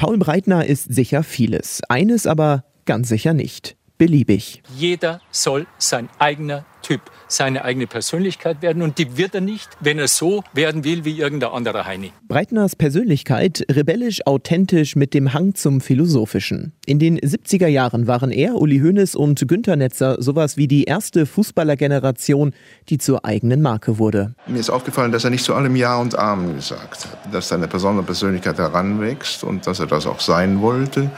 Paul Breitner ist sicher vieles, eines aber ganz sicher nicht. Beliebig. Jeder soll sein eigener Typ, seine eigene Persönlichkeit werden und die wird er nicht, wenn er so werden will wie irgendein anderer Heini. Breitners Persönlichkeit rebellisch authentisch mit dem Hang zum Philosophischen. In den 70er Jahren waren er, Uli Hoeneß und Günter Netzer sowas wie die erste Fußballergeneration, die zur eigenen Marke wurde. Mir ist aufgefallen, dass er nicht zu allem Ja und Amen gesagt hat, dass seine besondere Persönlichkeit heranwächst und dass er das auch sein wollte.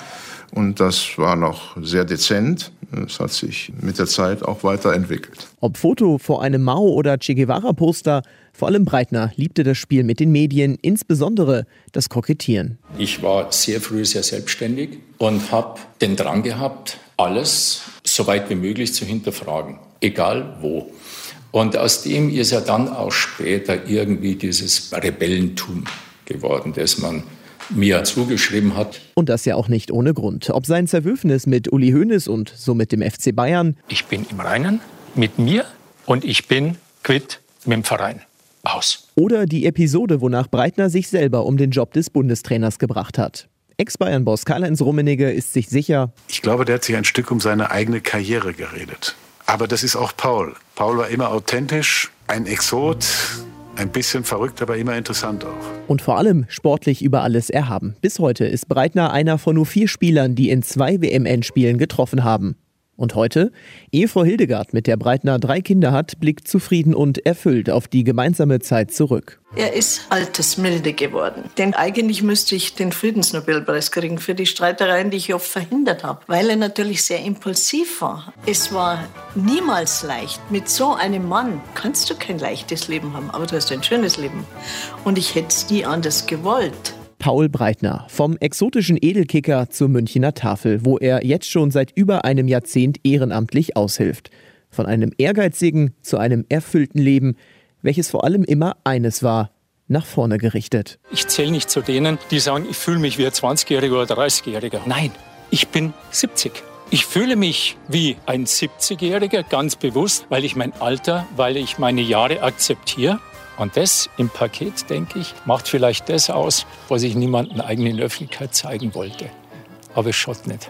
Und das war noch sehr dezent. Es hat sich mit der Zeit auch weiterentwickelt. Ob Foto vor einem Mao- oder Che Guevara-Poster, vor allem Breitner liebte das Spiel mit den Medien, insbesondere das Kokettieren. Ich war sehr früh sehr selbstständig und habe den Drang gehabt, alles so weit wie möglich zu hinterfragen, egal wo. Und aus dem ist ja dann auch später irgendwie dieses Rebellentum geworden, das man mir zugeschrieben hat. Und das ja auch nicht ohne Grund. Ob sein Zerwürfnis mit Uli Hoeneß und somit dem FC Bayern. Ich bin im Reinen mit mir und ich bin quitt mit dem Verein. Aus. Oder die Episode, wonach Breitner sich selber um den Job des Bundestrainers gebracht hat. Ex-Bayern-Boss Karl-Heinz Rummenigge ist sich sicher. Ich glaube, der hat sich ein Stück um seine eigene Karriere geredet. Aber das ist auch Paul. Paul war immer authentisch, ein Exot, ein bisschen verrückt, aber immer interessant auch. Und vor allem sportlich über alles erhaben. Bis heute ist Breitner einer von nur vier Spielern, die in zwei WMN-Spielen getroffen haben. Und heute? Ehefrau Hildegard, mit der Breitner drei Kinder hat, blickt zufrieden und erfüllt auf die gemeinsame Zeit zurück. Er ist altersmilde geworden. Denn eigentlich müsste ich den Friedensnobelpreis kriegen für die Streitereien, die ich oft verhindert habe, weil er natürlich sehr impulsiv war. Es war niemals leicht. Mit so einem Mann kannst du kein leichtes Leben haben, aber du hast ein schönes Leben. Und ich hätte es nie anders gewollt. Paul Breitner, vom exotischen Edelkicker zur Münchner Tafel, wo er jetzt schon seit über einem Jahrzehnt ehrenamtlich aushilft. Von einem ehrgeizigen zu einem erfüllten Leben, welches vor allem immer eines war, nach vorne gerichtet. Ich zähle nicht zu denen, die sagen, ich fühle mich wie ein 20-Jähriger oder 30-Jähriger. Nein, ich bin 70. Ich fühle mich wie ein 70-Jähriger, ganz bewusst, weil ich mein Alter, weil ich meine Jahre akzeptiere. Und das im Paket, denke ich, macht vielleicht das aus, was ich niemandem eigenen Öffentlichkeit zeigen wollte. Aber es schaut nicht.